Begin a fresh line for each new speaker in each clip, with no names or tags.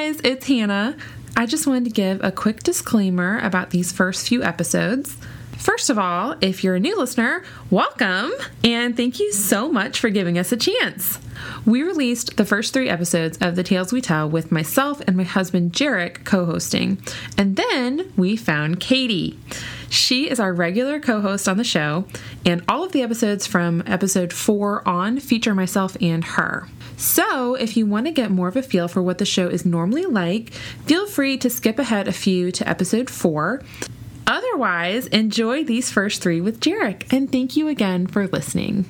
guys, it's Hannah. I just wanted to give a quick disclaimer about these first few episodes. First of all, if you're a new listener, welcome and thank you so much for giving us a chance. We released the first three episodes of The Tales We Tell with myself and my husband Jarek co hosting, and then we found Katie. She is our regular co host on the show, and all of the episodes from episode four on feature myself and her. So, if you want to get more of a feel for what the show is normally like, feel free to skip ahead a few to episode four. Otherwise, enjoy these first three with Jarek, and thank you again for listening.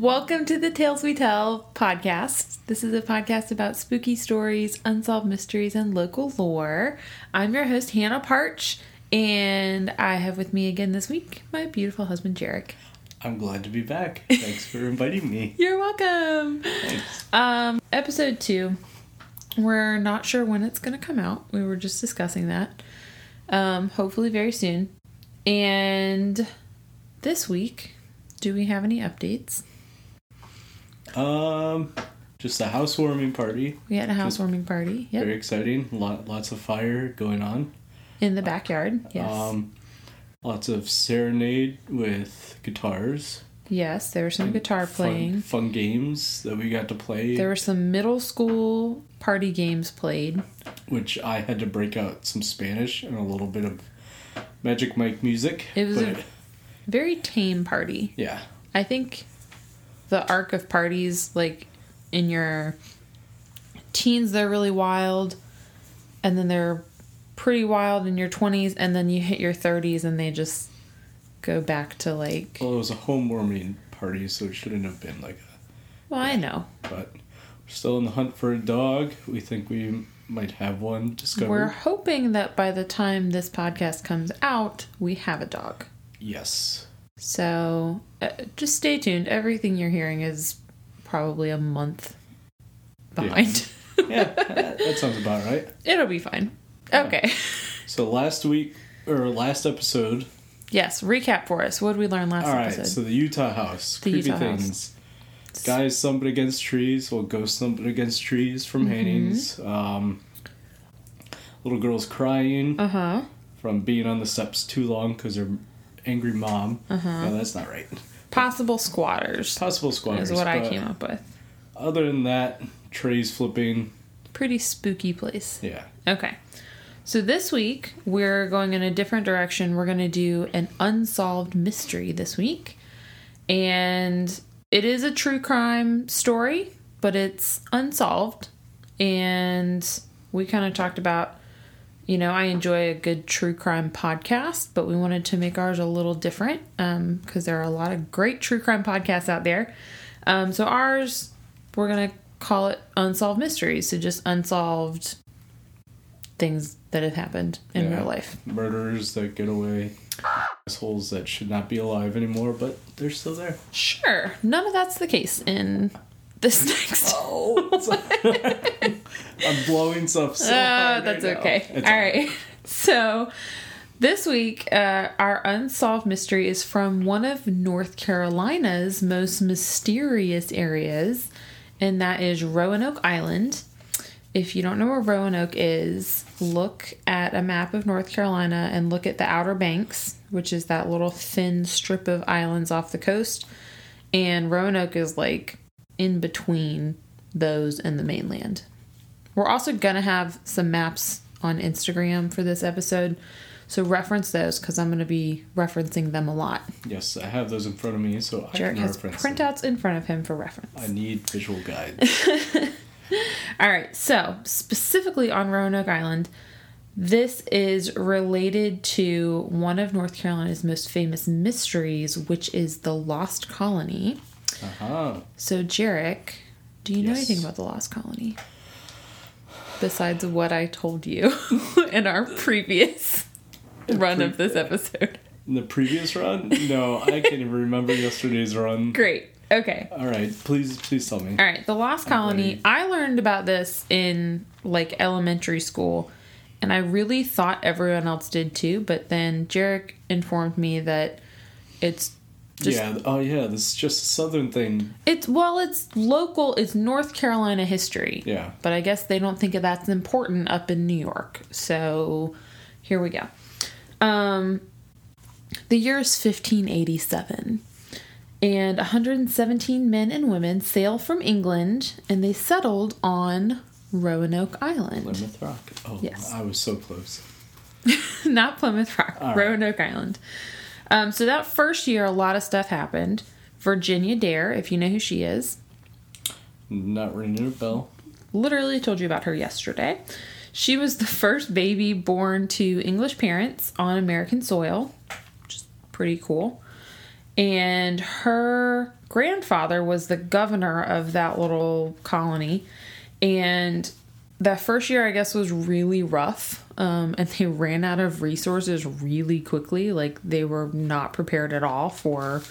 Welcome to the Tales We Tell podcast. This is a podcast about spooky stories, unsolved mysteries, and local lore. I'm your host, Hannah Parch, and I have with me again this week my beautiful husband, Jarek.
I'm glad to be back. Thanks for inviting me.
You're welcome.
Thanks.
Um, episode two. We're not sure when it's going to come out. We were just discussing that. Um, hopefully very soon. And this week, do we have any updates?
Um, just a housewarming party.
We had a housewarming party. Yep.
Very exciting. Lot, lots of fire going on.
In the backyard. Yes.
Um, lots of serenade with guitars.
yes, there was some guitar
Fun-
playing.
Fun, games that we got to play,
There were some middle school party games played.
which I had to break out some Spanish and a little bit of Magic Mike music.
It was a- Very tame party.
yeah,
I think the arc of parties, like in your teens, they're really wild, and then they're pretty wild in your 20s, and then you hit your 30s and they just go back to like,
well, it was a homewarming party, so it shouldn't have been like a.
well, I know.
But we're still in the hunt for a dog. We think we might have one discovered.
We're hoping that by the time this podcast comes out, we have a dog.
Yes.
So uh, just stay tuned. Everything you're hearing is probably a month behind.
Yeah, that that sounds about right.
It'll be fine. Okay.
So last week or last episode.
Yes, recap for us. What did we learn last
All right.
episode?
So the Utah house.
The
creepy
Utah house.
things. Guys thumping against trees. Well, ghosts thumping against trees from
Mm-hmm.
hangings. Um, little girls crying
uh huh.
from being on the steps too long because their angry mom.
Uh-huh.
No, that's not right.
Possible squatters
Possible squatters.
is what I came up with.
Other than that, trees flipping.
Pretty spooky place.
Yeah.
Okay. So this week we're going in a different direction. We're going to do an unsolved mystery this week. And it is a true crime story, but it's unsolved. And we kind of talked about you know, I enjoy a good true crime podcast, but we wanted to make ours a little different because there are a lot of great true crime podcasts out there. Um, so ours, we're gonna call it unsolved mysteries, so just unsolved things that have happened in
Yeah.
real life.
Murderers that get away. Assholes that should not be alive anymore, but they're still there.
Sure, none of that's the case in this next.
Oh, I'm blowing stuff so
Ah,
hard
that's
right
okay. All right. So this week, uh, our unsolved mystery is from one of North Carolina's most mysterious areas, and that is Roanoke Island. If you don't know where Roanoke is, look at a map of North Carolina and look at the Outer Banks, which is that little thin strip of islands off the coast. And Roanoke is like in between those and the mainland. We're also going to have some maps on Instagram for this episode. So reference those because I'm going to be referencing them a lot.
Yes, I have those in front of me, so I
Jarek
can
has
reference them.
printouts in front of him for reference.
I need visual guides.
All right, so specifically on Roanoke Island, this is related to one of North Carolina's most famous mysteries, which is the Lost Colony.
Uh-huh.
So, Jarek, do you know
Yes.
anything about the Lost Colony? Besides what I told you in our previous run of this episode.
In the previous run? No, I can't even remember yesterday's run.
Great. Okay.
All right, please, please tell me.
All right. The Lost Colony. I learned about this in like elementary school, and I really thought everyone else did too. But then Jarek informed me that it's just
yeah. Oh, yeah. This is just a southern thing.
it's well, it's local. It's North Carolina history.
Yeah.
But I guess they don't think that's important up in New York. So here we go. Um, the year is 1587, and 117 men and women sail from England and they settled on Roanoke Island.
Plymouth Rock. Oh,
Yes.
I was so close.
Not Plymouth Rock,
right.
Roanoke Island. Um, so that first year, a lot of stuff happened. Virginia Dare, if you know who she is,
Not ringing a bell.
literally told you about her yesterday. She was the first baby born to English parents on American soil, which is pretty cool. And her grandfather was the governor of that little colony. And that first year, I guess, was really rough. Um, and they ran out of resources really quickly. Like, they were not prepared at all for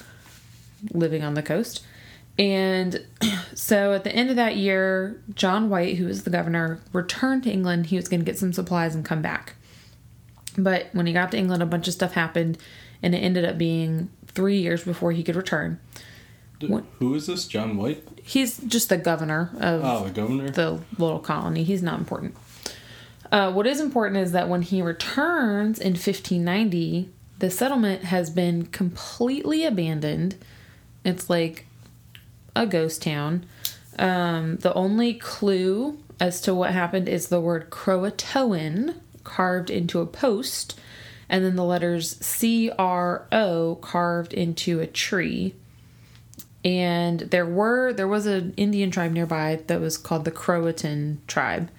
living on the coast. And so at the end of that year, John White, who was the governor, returned to England. He was going to get some supplies and come back. But when he got to England, a bunch of stuff happened, and it ended up being three years before he could return.
Who is this? John White?
He's just the governor of
Oh, the governor?
the little colony. He's not important. Uh, what is important is that when he returns in 1590, the settlement has been completely abandoned. It's like a ghost town. Um, the only clue as to what happened is the word Croatoan carved into a post, and then the letters C R O carved into a tree and there were there was an Indian tribe nearby that was called the Croatan tribe,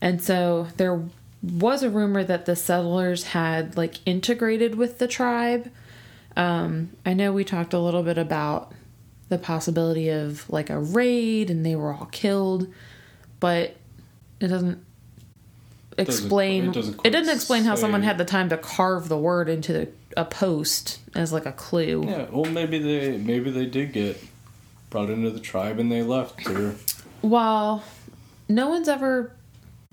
and so there was a rumor that the settlers had like integrated with the tribe. Um, I know we talked a little bit about the possibility of like a raid and they were all killed, but it doesn't explain.
it
It
doesn't
doesn't,
quite
explain how someone had the time to carve the word into the, a post as like a clue.
Yeah, well, maybe they maybe they did get brought into the tribe and they left. Or
Well, no one's ever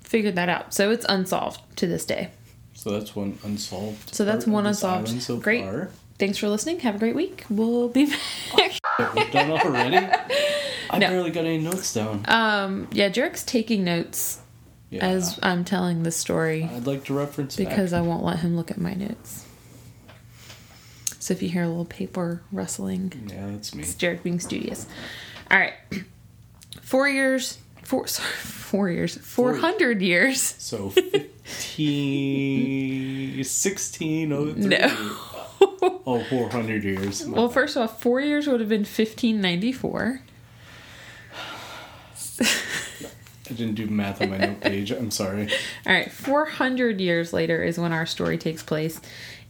figured that out, so it's unsolved to this day.
so that's one unsolved.
So that's one unsolved.
So
Great.
Far.
Thanks for listening. Have a great week. We'll be back.
We're done already. I
No.
barely got any notes down.
um, yeah, Jarek's taking notes
Yeah,
as I'm telling the story
I'd like to reference back.
because I won't let him look at my notes. So if you hear a little paper rustling,
Yeah, that's me.
It's Jarek being studious. All right. Four years, four, sorry, four years, 400 years.
So 15, 1603.
No.
Oh, 400 years.
Well, first of all, four years would have been 1594.
I didn't do math on my note page. I'm sorry.
All right, 400 years later is when our story takes place,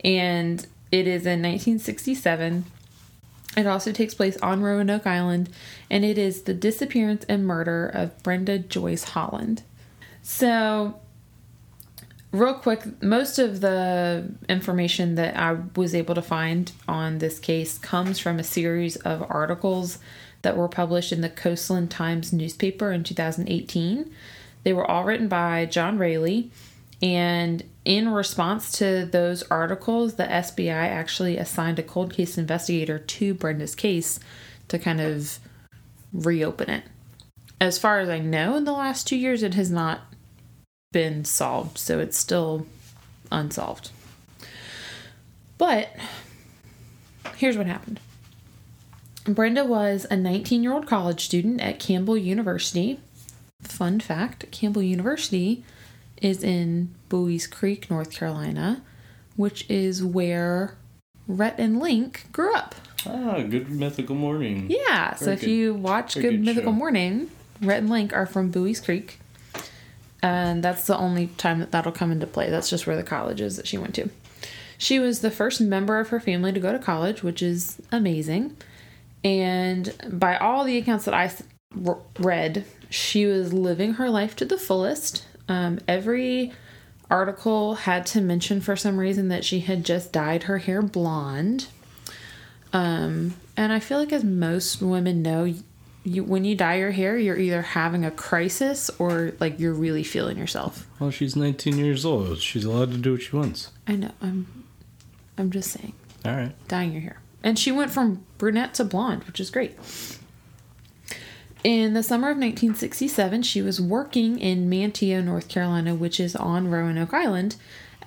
and it is in 1967. It also takes place on Roanoke Island, and it is the disappearance and murder of Brenda Joyce Holland. So, real quick, most of the information that I was able to find on this case comes from a series of articles that were published in the Coastland Times newspaper in 2018. They were all written by John Rayleigh, and in response to those articles, the SBI actually assigned a cold case investigator to Brenda's case to kind of reopen it. As far as I know, in the last two years, it has not been solved, so it's still unsolved. But here's what happened Brenda was a 19 year old college student at Campbell University. Fun fact Campbell University is in Buies Creek, North Carolina, which is where Rhett and Link grew up.
Ah, good mythical morning.
Yeah, so if
good.
you watch
Very
Good
good
Mythical
show.
Morning, Rhett and Link are from Buies Creek. And that's the only time that that'll come into play. That's just where the college is that she went to. She was the first member of her family to go to college, which is amazing. And by all the accounts that I read, she was living her life to the fullest. Um, every article had to mention for some reason that she had just dyed her hair blonde. Um, and I feel like as most women know, you when you dye your hair, you're either having a crisis or like you're really feeling yourself.
Well, she's 19 years old. She's allowed to do what she wants.
I know. I'm I'm just saying.
All right.
Dyeing your hair. And she went from brunette to blonde, which is great. In the summer of 1967, she was working in Manteo, North Carolina, which is on Roanoke Island,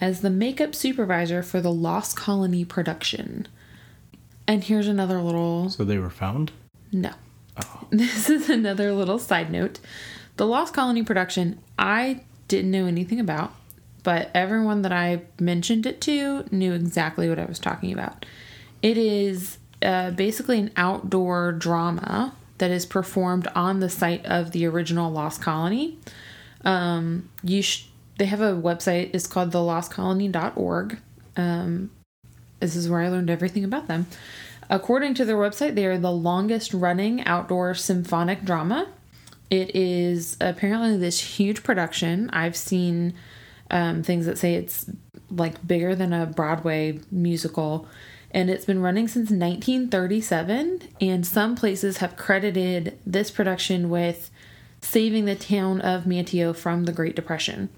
as the makeup supervisor for the Lost Colony production. And here's another little
So they were found?
no. This is another little side note. The Lost Colony production, I didn't know anything about, but everyone that I mentioned it to knew exactly what I was talking about. It is uh, basically an outdoor drama that is performed on the site of the original Lost Colony. Um, you sh- they have a website. It's called thelostcolony.org. Um, this is where I learned everything about them. According to their website, they are the longest running outdoor symphonic drama. It is apparently this huge production. I've seen um, things that say it's like bigger than a Broadway musical, and it's been running since 1937. And some places have credited this production with saving the town of Manteo from the Great Depression.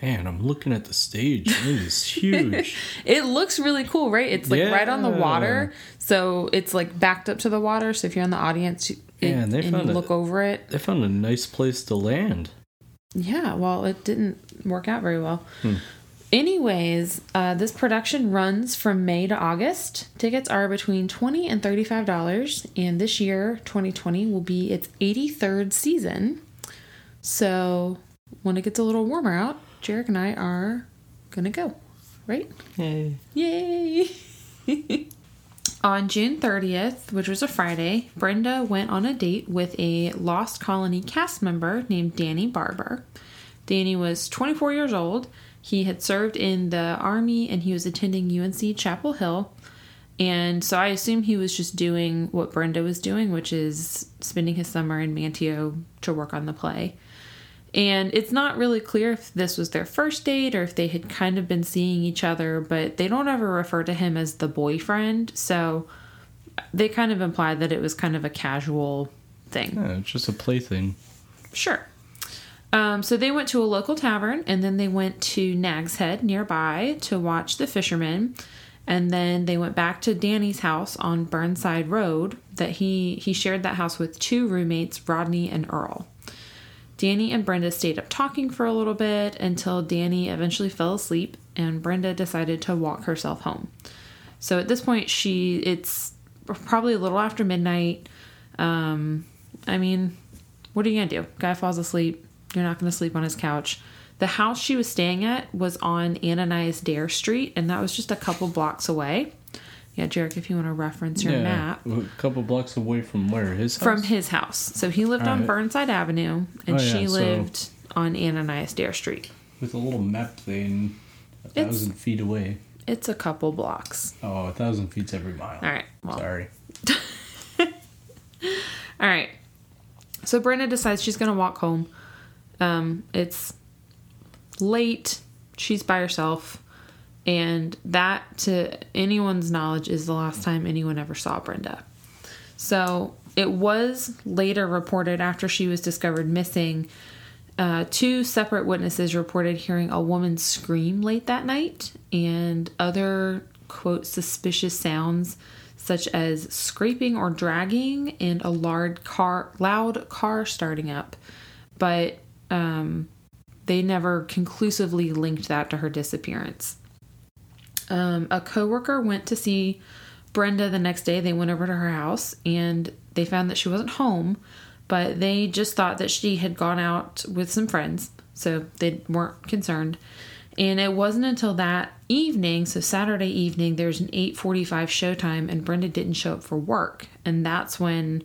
Man, I'm looking at the stage. It is huge.
It looks really cool, right? It's like right on the water, so it's like backed up to the water. So if you're in the audience, you, it,
Man, they
and
found a-
look over it,
they found a nice place to land.
yeah. Well, it didn't work out very well. Hmm. Anyways, uh, this production runs from May to August. Tickets are between 20 and thirty-five dollars, and this year, 2020, will be its 83rd season. So when it gets a little warmer out, Jarek and I are gonna go, right?
Yay.
Yay! on June 30th, which was a Friday, Brenda went on a date with a Lost Colony cast member named Danny Barber. Danny was 24 years old. He had served in the army and he was attending UNC Chapel Hill. And so I assume he was just doing what Brenda was doing, which is spending his summer in Manteo to work on the play. And it's not really clear if this was their first date or if they had kind of been seeing each other, but they don't ever refer to him as the boyfriend. So they kind of imply that it was kind of a casual thing.
Yeah, it's just a plaything.
Sure. Um, so they went to a local tavern and then they went to Nag's Head nearby to watch the fishermen. And then they went back to Danny's house on Burnside Road that he he shared that house with two roommates, Rodney and Earl. Danny and Brenda stayed up talking for a little bit until Danny eventually fell asleep and Brenda decided to walk herself home. So at this point she it's probably a little after midnight. Um I mean, what are you to do? Guy falls asleep, you're not going to sleep on his couch. The house she was staying at was on Ananias Dare Street and that was just a couple blocks away. Yeah, Jarek, if you want to reference your
yeah.
map
A couple blocks away from where? His house?
from his house. So he lived on. Burnside Avenue, and
Oh, yeah,
she
so-
lived on Ananias Dare Street.
With a little map thing, a
It's-
thousand feet away.
It's a couple blocks.
Oh, a thousand feet's every mile.
All right. Well,
Sorry.
all right. So Brenda decides she's going to walk home. Um, it's late. She's by herself. And that, to anyone's knowledge, is the last time anyone ever saw Brenda. So it was later reported after she was discovered missing. Uh, two separate witnesses reported hearing a woman scream late that night and other, quote, suspicious sounds such as scraping or dragging and a loud car, loud car starting up. But um, they never conclusively linked that to her disappearance. Um, a coworker went to see Brenda the next day. They went over to her house and they found that she wasn't home, but they just thought that she had gone out with some friends, so they weren't concerned. And it wasn't until that evening, so Saturday evening, there's an 8:45 showtime, and Brenda didn't show up for work, and that's when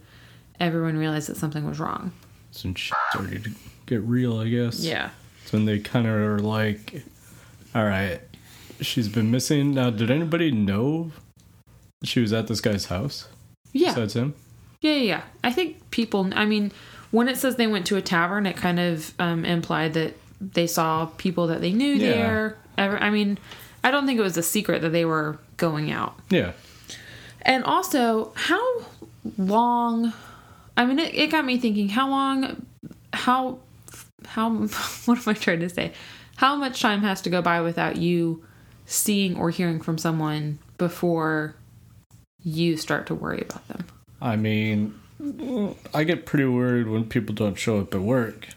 everyone realized that something was wrong.
Some shit started get real, I guess.
Yeah.
So when they kind of are like, all right, she's been missing. Now, did anybody know she was at this guy's house?
Yeah.
Besides him?
Yeah, yeah, yeah. I think people. I mean, when it says they went to a tavern, it kind of um, implied that they saw people that they knew
Yeah.
there. Ever, I mean, I don't think it was a secret that they were going out.
Yeah.
And also, how long? I mean, it, it got me thinking. How long? How? How? What am I trying to say? How much time has to go by without you seeing or hearing from someone before you start to worry about them?
I mean, I get pretty worried when people don't show up at work.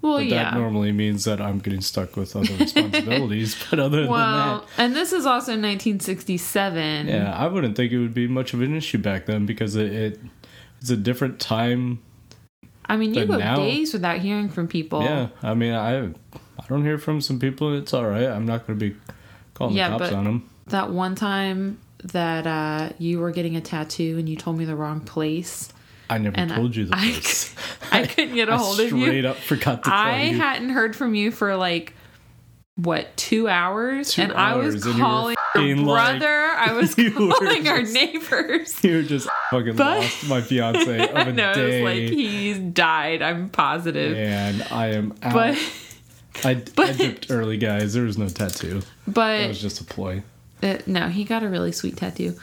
Well,
But
yeah.
that normally means that I'm getting stuck with other responsibilities. but other
well,
than that,
and this is also 1967.
yeah, I wouldn't think it would be much of an issue back then because it, it it's a different time.
I mean, you go
now-
days without hearing from people.
Yeah, I mean, I I don't hear from some people. It's all right. I'm not going to be calling
Yeah,
the cops on them.
That one time that uh, you were getting a tattoo and you told me the wrong place,
I never
and I-
told you the
I-
place.
I couldn't get a hold of you.
straight up forgot to tell
I
you.
hadn't heard from you for like what two hours,
Two
and I was
hours, you were
calling
fucking, like-
brother. I was
were
calling our
just-
neighbors.
you just fucking
But-
lost my fiance of a
it
day.
was like he's died. I'm positive.
and I am out.
but
I, I dipped early, guys. There was no tattoo.
But
was just a ploy.
Uh, no, he got a really sweet tattoo.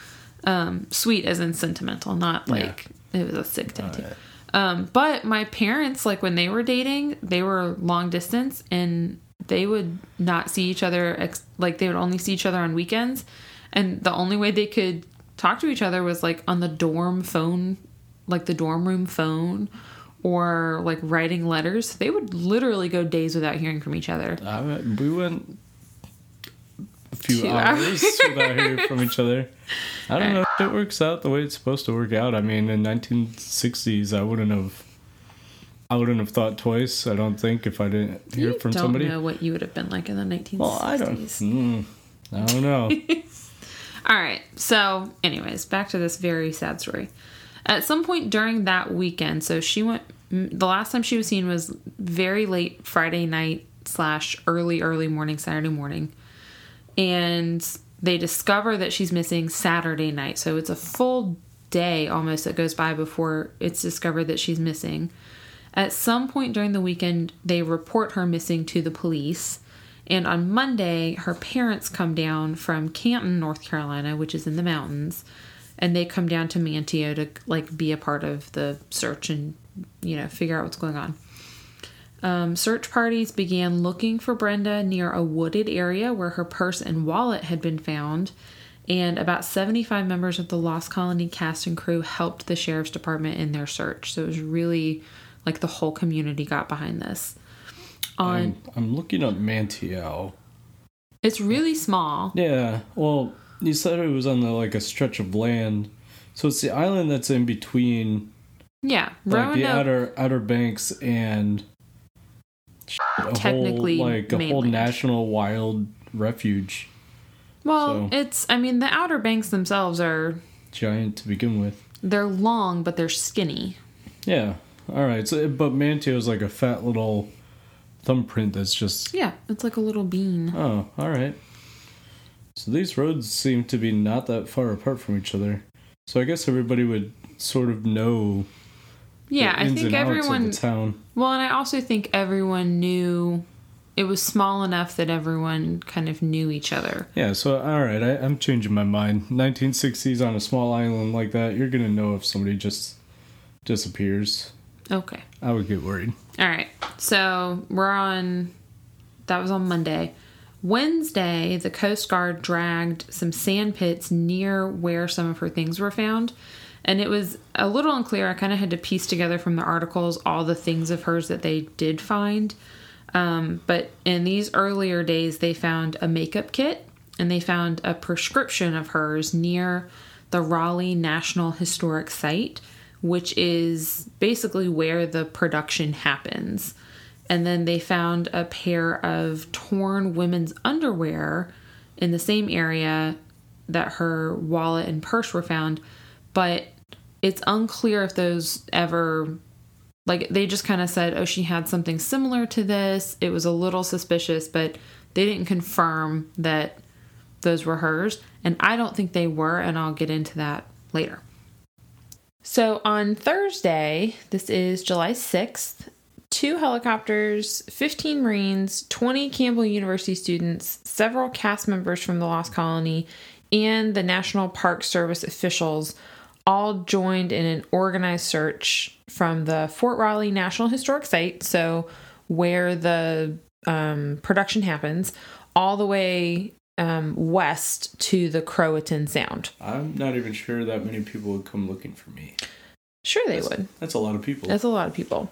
Um, sweet as in sentimental, not
Yeah.
like it was a sick tattoo.
Alright.
Um, but my parents, like when they were dating, they were long distance and they would not see each other. Ex- like they would only see each other on weekends, and the only way they could talk to each other was like on the dorm phone, like the dorm room phone, or like writing letters. They would literally go days without hearing from each other.
I, we went a few
Two
hours
hours.
without hearing from each other. I don't know if it works out the way it's supposed to work out. I mean, in 1960s, I wouldn't have. I wouldn't have thought twice. I don't think if I didn't hear
you
from
don't
somebody.
know what you would have been like in the 1960s.
Well, I don't. Mm, I don't know.
All right. So, anyways, back to this very sad story. At some point during that weekend, so she went. The last time she was seen was very late Friday night slash early early morning Saturday morning, and they discover that she's missing Saturday night. So it's a full day almost that goes by before it's discovered that she's missing. At some point during the weekend, they report her missing to the police. And on Monday, her parents come down from Canton, North Carolina, which is in the mountains, and they come down to Manteo to like be a part of the search and you know figure out what's going on. Um, search parties began looking for Brenda near a wooded area where her purse and wallet had been found, and about 75 members of the Lost Colony cast and crew helped the sheriff's department in their search. So it was really like the whole community got behind this. On
I'm, I'm looking up Manteo.
it's really small.
Yeah. Well, you said it was on the, like a stretch of land, so it's the island that's in between
Yeah,
like the outer outer banks and a
Technically
whole, like a whole national wild refuge
well,
so-
it's I mean the Outer Banks themselves are
giant to begin with.
they're long but they're skinny.
Yeah. All right. So, but Manteo is like a fat little thumbprint that's just.
Yeah, it's like a little bean.
Oh, all right. So these roads seem to be not that far apart from each other. So I guess everybody would sort of know.
Yeah,
the
I
ins
think
and outs
everyone
Of the town.
Well, and I also think everyone knew it was small enough that everyone kind of knew each other.
Yeah. So all right, I, I'm changing my mind. 1960s on a small island like that, you're gonna know if somebody just disappears.
Okay.
I would get worried.
All right. So we're on, that was on Monday. Wednesday, the Coast Guard dragged some sand pits near where some of her things were found. And it was a little unclear. I kind of had to piece together from the articles all the things of hers that they did find. Um, but in these earlier days, they found a makeup kit and they found a prescription of hers near the Raleigh National Historic Site, which is basically where the production happens. And then they found a pair of torn women's underwear in the same area that her wallet and purse were found, but it's unclear if those ever like they just kind of said oh she had something similar to this it was a little suspicious but they didn't confirm that those were hers and i don't think they were and i'll get into that later so on thursday this is july 6th two helicopters 15 marines 20 campbell university students several cast members from the lost colony and the National Park Service officials all joined in an organized search from the Fort Raleigh National Historic Site, so where the um, production happens, all the way um, west to the Croatan Sound.
I'm not even sure that many people would come looking for me.
Sure, they
That's-
would.
That's a lot of people.
That's a lot of people.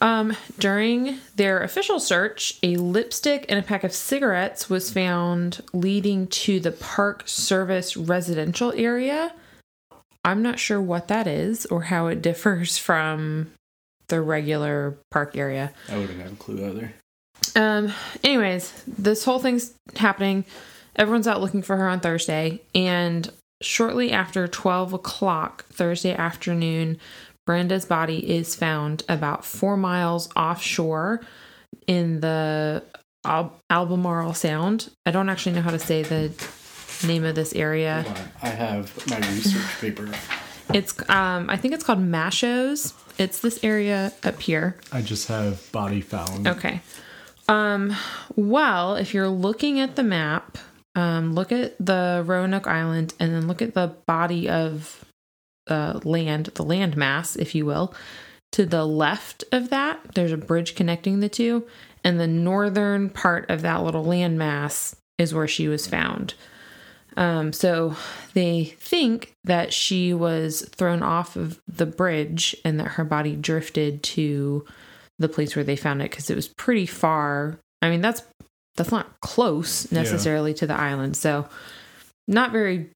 Um, during their official search, a lipstick and a pack of cigarettes was found leading to the Park Service residential area. I'm not sure what that is or how it differs from the regular park area.
I wouldn't have a clue either.
Um, anyways, this whole thing's happening. Everyone's out looking for her on Thursday, and shortly after 12 o'clock Thursday afternoon, Brenda's body is found about four miles offshore in the Al- Albemarle Sound. I don't actually know how to say the name of this area.
I have my research paper.
It's um I think it's called Mashoes. It's this area up here.
I just have body found.
Okay. Um, well, if you're looking at the map, um, look at the Roanoke Island and then look at the body of uh, land, the land mass, if you will. To the left of that, there's a bridge connecting the two, and the northern part of that little land mass is where she was found. Um, so they think that she was thrown off of the bridge and that her body drifted to the place where they found it because it was pretty far. I mean, that's that's not close necessarily to the island, so not very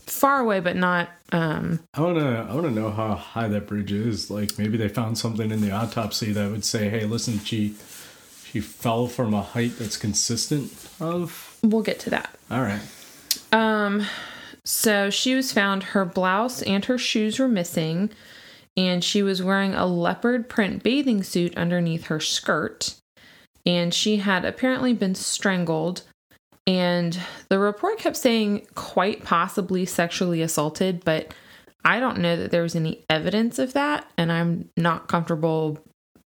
far away, but not. Um,
I wanna I wanna know how high that bridge is. Like maybe they found something in the autopsy that would say, "Hey, listen, she she fell from a height that's consistent of."
we'll get to that.
All right.
Um, so she was found. Her blouse and her shoes were missing, and she was wearing a leopard print bathing suit underneath her skirt. And she had apparently been strangled. And the report kept saying quite possibly sexually assaulted, but I don't know that there was any evidence of that. And I'm not comfortable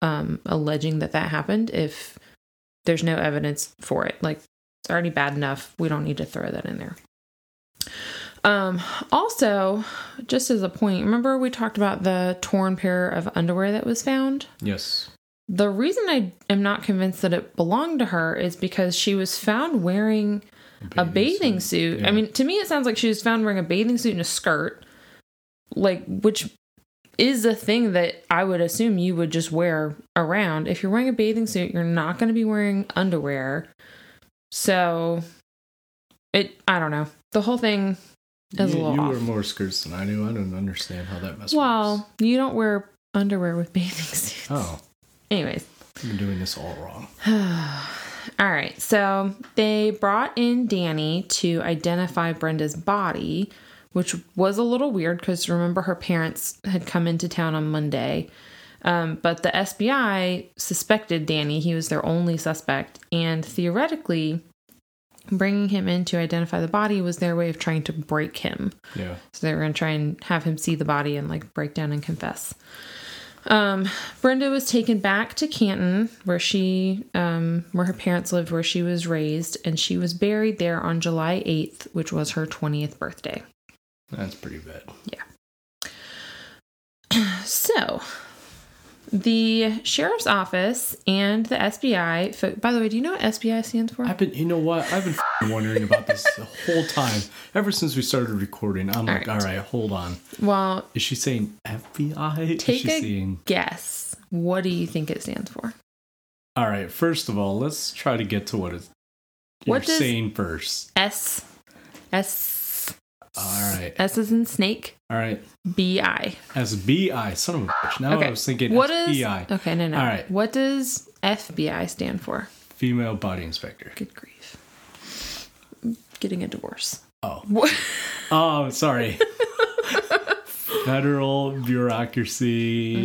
um, alleging that that happened if there's no evidence for it. Like, it's already bad enough. We don't need to throw that in there. Um, also, just as a point, remember we talked about the torn pair of underwear that was found?
Yes.
The reason I am not convinced that it belonged to her is because she was found wearing a bathing suit.
Yeah.
I mean, to me, it sounds like she was found wearing a bathing suit and a skirt, like which is a thing that I would assume you would just wear around. If you're wearing a bathing suit, you're not going to be wearing underwear. So, it I don't know. The whole thing a
you, you wear more skirts than I do. I don't understand how that mess
well,
works.
you don't wear underwear with bathing suits.
Oh,
Anyways.
I've been doing this all wrong.
All right, so they brought in Danny to identify Brenda's body, which was a little weird because remember her parents had come into town on Monday. Um, but the SBI suspected Danny. He was their only suspect. And theoretically, bringing him in to identify the body was their way of trying to break him.
Yeah.
So they were going to try and have him see the body and like break down and confess. Um, Brenda was taken back to Canton, where she, um, where her parents lived, where she was raised, and she was buried there on July 8th, which was her 20th birthday.
That's pretty bad. Yeah.
So, the sheriff's office and the SBI. By the way, do you know what SBI stands for?
I've been, you know what? I've been wondering about this the whole time. Ever since we started recording, I'm like,
right.
all right, hold on.
Well,
Is she saying FBI? Is
take
she
a
saying?
guess. What do you think it stands for?
All right. First of all, let's try to get to what it's you're
does-
saying first.
S. S.
All right.
S is in snake.
All right.
B I.
SBI. Son of a bitch. Now
Okay.
I was thinking
What is
FBI.
okay? No, no.
All right.
What does FBI stand for?
Female body inspector.
Good grief! Getting a divorce.
Oh.
What?
Oh, sorry. Federal bureaucracy.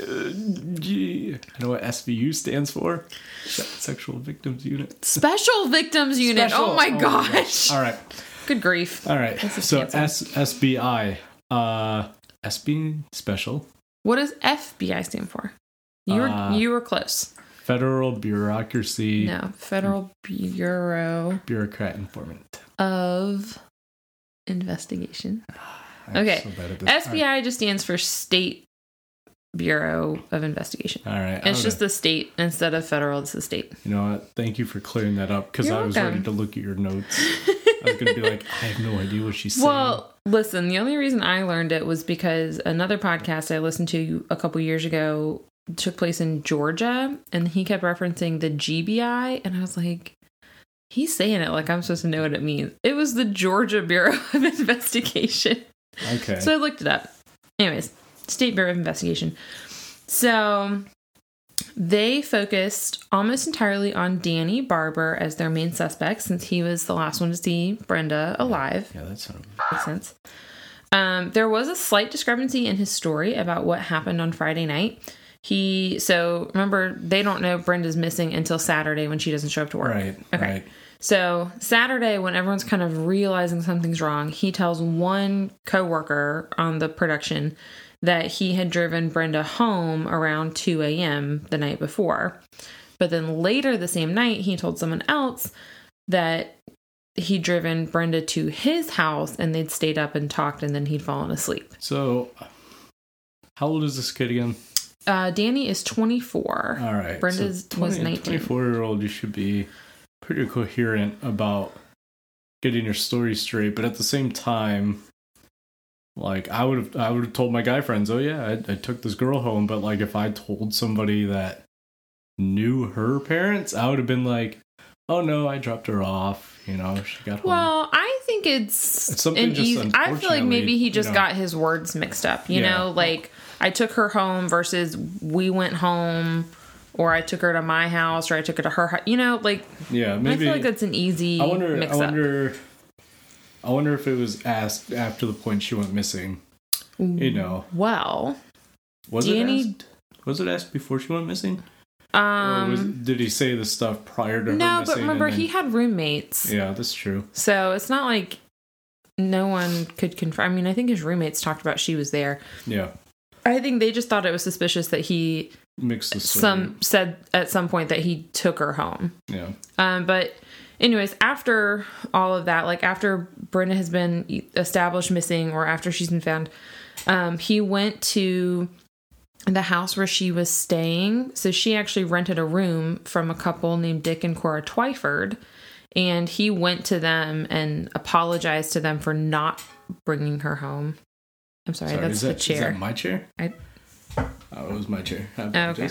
Mm-hmm. Gee. I know what SVU stands for. Sexual Victims Unit.
Special Victims Unit.
Oh Special-
Oh my
oh
gosh!
All right.
Good grief!
All right. So. S SBI. Uh, SB special.
What does FBI stand for? You were
Uh,
you were close.
Federal bureaucracy.
No, Federal Bureau.
Bureaucrat informant.
of Investigation.
I'm
Okay.
so bad at this.
SBI just stands for State Bureau of Investigation.
All right. Right.
It's just the state instead of federal. It's the state.
You know what? Thank you for clearing that up because I was
welcome.
ready to look at your notes. I was gonna be like, I have no idea what she's saying.
Well, listen, the only reason I learned it was because another podcast I listened to a couple years ago took place in Georgia and he kept referencing the GBI and I was like he's saying it like I'm supposed to know what it means. It was the Georgia Bureau of Investigation.
okay.
So I looked it up. Anyways, State Bureau of Investigation. So they focused almost entirely on Danny Barber as their main suspect since he was the last one to see Brenda alive.
yeah, that's not.
Makes sense. Um, there was a slight discrepancy in his story about what happened on Friday night. He so remember they don't know Brenda's missing until Saturday when she doesn't show up to work.
Right.
Okay.
Right.
So Saturday, when everyone's kind of realizing something's wrong, he tells one coworker on the production that he had driven Brenda home around 2 a.m. the night before. But then later the same night, he told someone else that he'd driven Brenda to his house and they'd stayed up and talked and then he'd fallen asleep.
So, how old is this kid again?
Uh, Danny is 24.
All right.
Brenda's was 19.
24 year old, you should be pretty coherent about getting your story straight, but at the same time, like I would have, I would have told my guy friends, oh yeah, I, I took this girl home, but like if I told somebody that knew her parents, I would have been like, oh no, I dropped her off. You know, she got home.
Well, I think it's,
It's something just
easy. I feel like maybe he just
you know.
got his words mixed up. You
Yeah.
know, like I took her home versus we went home, or I took her to my house, or I took her to her house. You know, like
yeah, maybe I
feel like that's an easy
I wonder. I
up.
I wonder if it was asked after the point she went missing. You know,
Well,
was it asked? Was it asked before she went missing? or was,
um,
did he say the stuff prior to her
no, but remember
then-
he had roommates,
Yeah, that's true.
so it's not like no one could confirm. I mean, I think his roommates talked about she was there.
Yeah,
I think they just thought it was suspicious that he
mixed the
some said at some point that he took her home.
Yeah.
Um, but anyways, after all of that, like after Brenda has been established missing or after she's been found, um, he went to the house where she was staying. So she actually rented a room from a couple named Dick and Cora Twyford. And he went to them and apologized to them for not bringing her home. I'm sorry,
Sorry,
that's the
that, is
chair.
that my chair?
I-
Oh, it was my chair.
Oh, okay.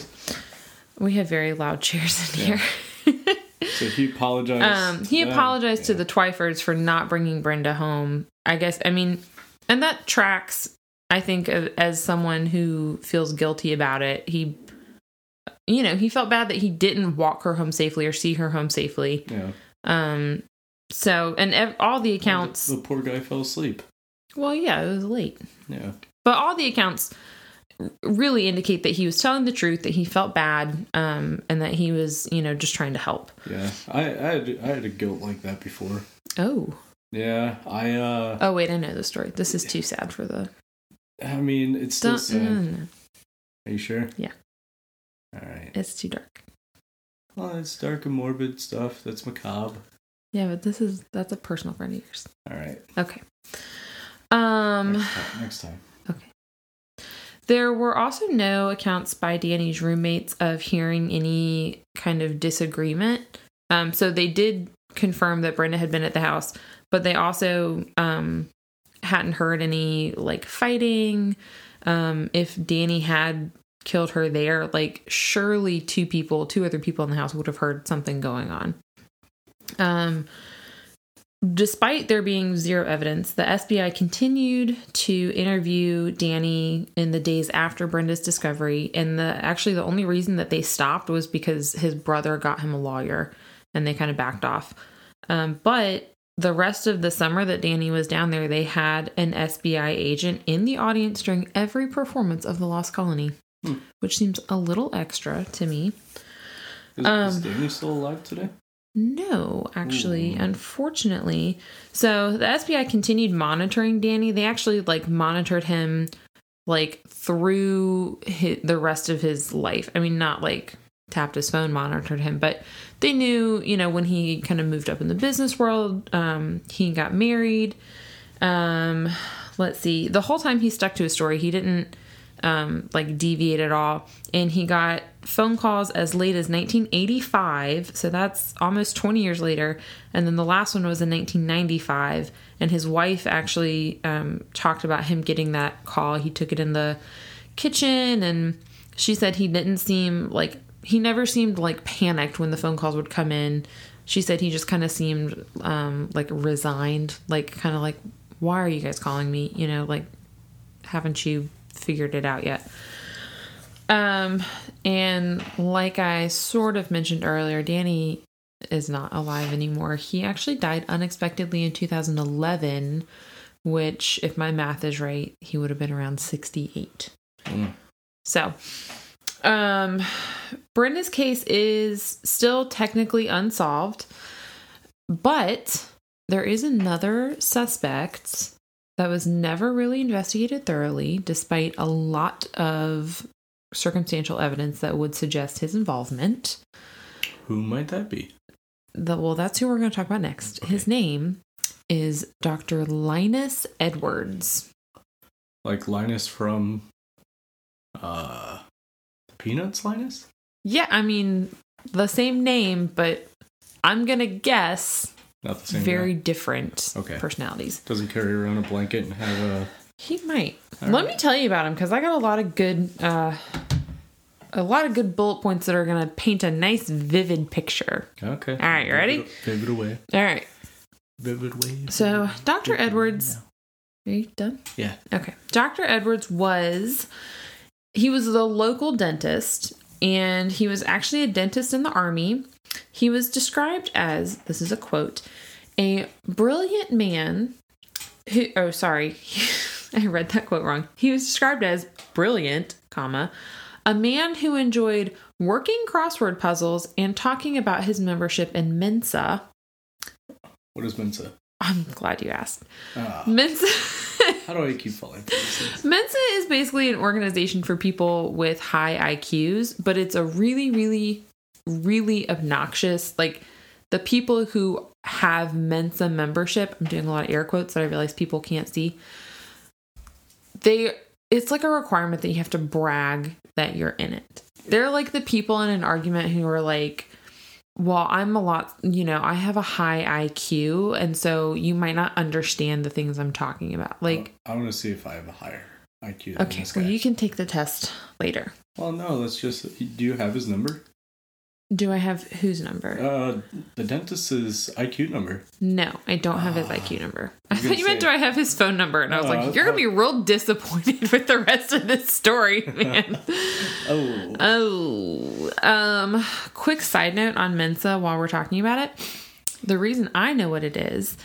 we have very loud chairs in
Yeah.
here.
So he apologized.
Um, he apologized to the Twyfords for not bringing Brenda home. I guess, I mean, and that tracks, I think, as someone who feels guilty about it. He, you know, he felt bad that he didn't walk her home safely or see her home safely.
Yeah.
Um, so, and ev- all the accounts,
The, the poor guy fell asleep.
well, yeah, it was late.
Yeah.
But all the accounts really indicate that he was telling the truth, that he felt bad, um, and that he was, you know, just trying to help.
Yeah. I, I had I had a guilt like that before.
Oh.
Yeah. I uh.
Oh, wait, I know the story. This is too sad for the.
I mean, it's still
Don't,
sad.
no, no, no.
Are you sure?
Yeah.
All right.
It's too dark.
Well, it's dark and morbid stuff. That's macabre.
Yeah, but this is that's a personal friend of yours.
All right.
Okay. Um
Next time. Next time.
There were also no accounts by Danny's roommates of hearing any kind of disagreement. Um so they did confirm that Brenda had been at the house, but they also um hadn't heard any like fighting. Um if Danny had killed her there, like surely two people, two other people in the house would have heard something going on. Um Despite there being zero evidence, the SBI continued to interview Danny in the days after Brenda's discovery. And the actually the only reason that they stopped was because his brother got him a lawyer and they kind of backed off. Um, but the rest of the summer that Danny was down there, they had an SBI agent in the audience during every performance of The Lost Colony,
Hmm.
which seems a little extra to me.
Is,
Um,
is Danny still alive today?
No, actually,
Ooh.
unfortunately. So the SBI continued monitoring Danny. They actually like monitored him like through hi the rest of his life. I mean, not like tapped his phone, monitored him. But they knew, you know, when he kind of moved up in the business world, um, he got married. Um, let's see, the whole time he stuck to his story, he didn't um, like deviate at all. And he got phone calls as late as 1985. So that's almost 20 years later. And then the last one was in 1995. And his wife actually um, talked about him getting that call. He took it in the kitchen and she said he didn't seem like he never seemed like panicked when the phone calls would come in. She said he just kind of seemed um, like resigned, like kind of like, why are you guys calling me? You know, like, haven't you figured it out yet? Um, and like I sort of mentioned earlier, Danny is not alive anymore. He actually died unexpectedly in 2011, which, if my math is right, he would have been around 68.
Mm.
So, um, Brenda's case is still technically unsolved, but there is another suspect that was never really investigated thoroughly, despite a lot of circumstantial evidence that would suggest his involvement.
Who might that be?
The, well, that's who we're going to talk about next. His name is Dr. Linus Edwards.
Like Linus from uh Peanuts Linus?
Yeah, I mean, the same name, but I'm going to guess
Not the same
very
guy.
different
Okay.
personalities.
Does he carry around a blanket and have a
He might.
All
Let
right.
me tell you about him because I got a lot of good, uh, a lot of good bullet points that are going to paint a nice, vivid picture.
Okay.
All right, you ready?
Vivid away.
All right.
Vivid way.
So, Dr. Edwards, are you done?
Yeah.
Okay. Dr. Edwards was he was the local dentist and he was actually a dentist in the army. He was described as this is a quote, a brilliant man who oh sorry. I read that quote wrong. He was described as brilliant, comma, a man who enjoyed working crossword puzzles and talking about his membership in Mensa.
What is Mensa?
I'm glad you asked.
Ah,
Mensa
how do I keep falling?
Mensa is basically an organization for people with high IQs, but it's a really, really, really obnoxious. Like the people who have Mensa membership, I'm doing a lot of air quotes that I realize people can't see. They, it's like a requirement that you have to brag that you're in it. They're like the people in an argument who are like, well, I'm a lot, you know, I have a high IQ, and so you might not understand the things I'm talking about. Like,
I want to see if I have a higher IQ than
Okay, well, you can take the test later.
Well, no, let's just. Do you have his number?
Do I have whose number?
Uh, the dentist's IQ number.
no, I don't have his
Ah.
IQ number.
I
thought you meant, do I have his phone number? And I was like, you're going to be real disappointed with the rest of this story, man.
Oh,
oh, um, quick side note on Mensa while we're talking about it. The reason I know what it is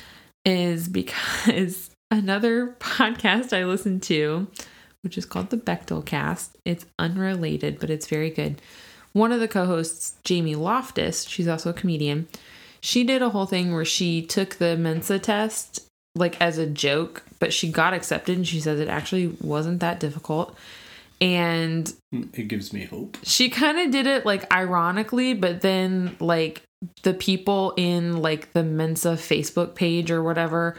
is because another podcast I listen to, which is called the Bechdel Cast, it's unrelated, but it's very good. One of the co hosts, Jamie Loftus, she's also a comedian, she did a whole thing where she took the Mensa test like as a joke, but she got accepted and she says it actually wasn't that difficult. And
it gives me hope.
she kind of did it like ironically, but then like the people in like the Mensa Facebook page or whatever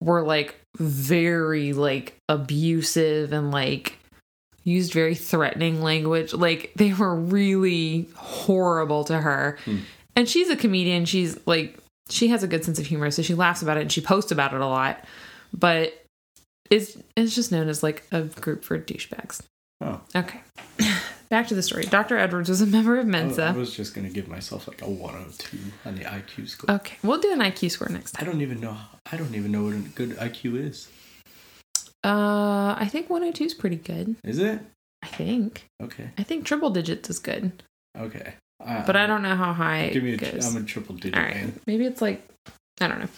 were like very like abusive and like used very threatening language. Like they were really horrible to her.
Hmm.
And she's a comedian. She's like she has a good sense of humor, so she laughs about it and she posts about it a lot. But it's it's just known as like a group for douchebags.
Oh,
Okay. Back to the story. Dr. Edwards was a member of
Mensa. I was just gonna give myself like a 102 on the IQ score.
Okay, we'll do an IQ score next time.
I don't even know. I don't even know what a good IQ is.
Uh, I think 102 is pretty good.
Is it?
I think.
Okay.
I think triple digits is good,
Okay. Uh,
but I don't know how high
Give me. A,
goes.
I'm a triple digit
All right,
man.
maybe it's like I don't know.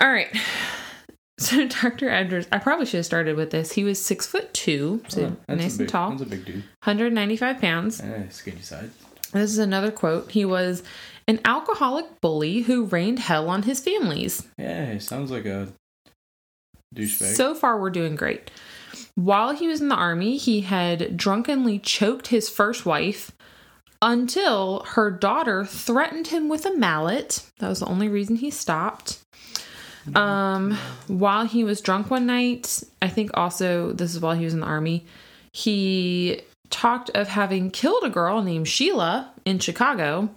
All right. So Dr. Edwards, I probably should have started with this. He was six foot two, so
Oh,
nice
big,
and tall,
That's a big dude.
195 pounds.
Eh, skinny side.
This is another quote. He was an alcoholic bully who rained hell on his families.
Yeah, sounds like a douchebag.
So far, we're doing great. While he was in the army, he had drunkenly choked his first wife, until her daughter threatened him with a mallet. That was the only reason he stopped. Um, while he was drunk one night, I think also this is while he was in the army, he talked of having killed a girl named Sheila in Chicago,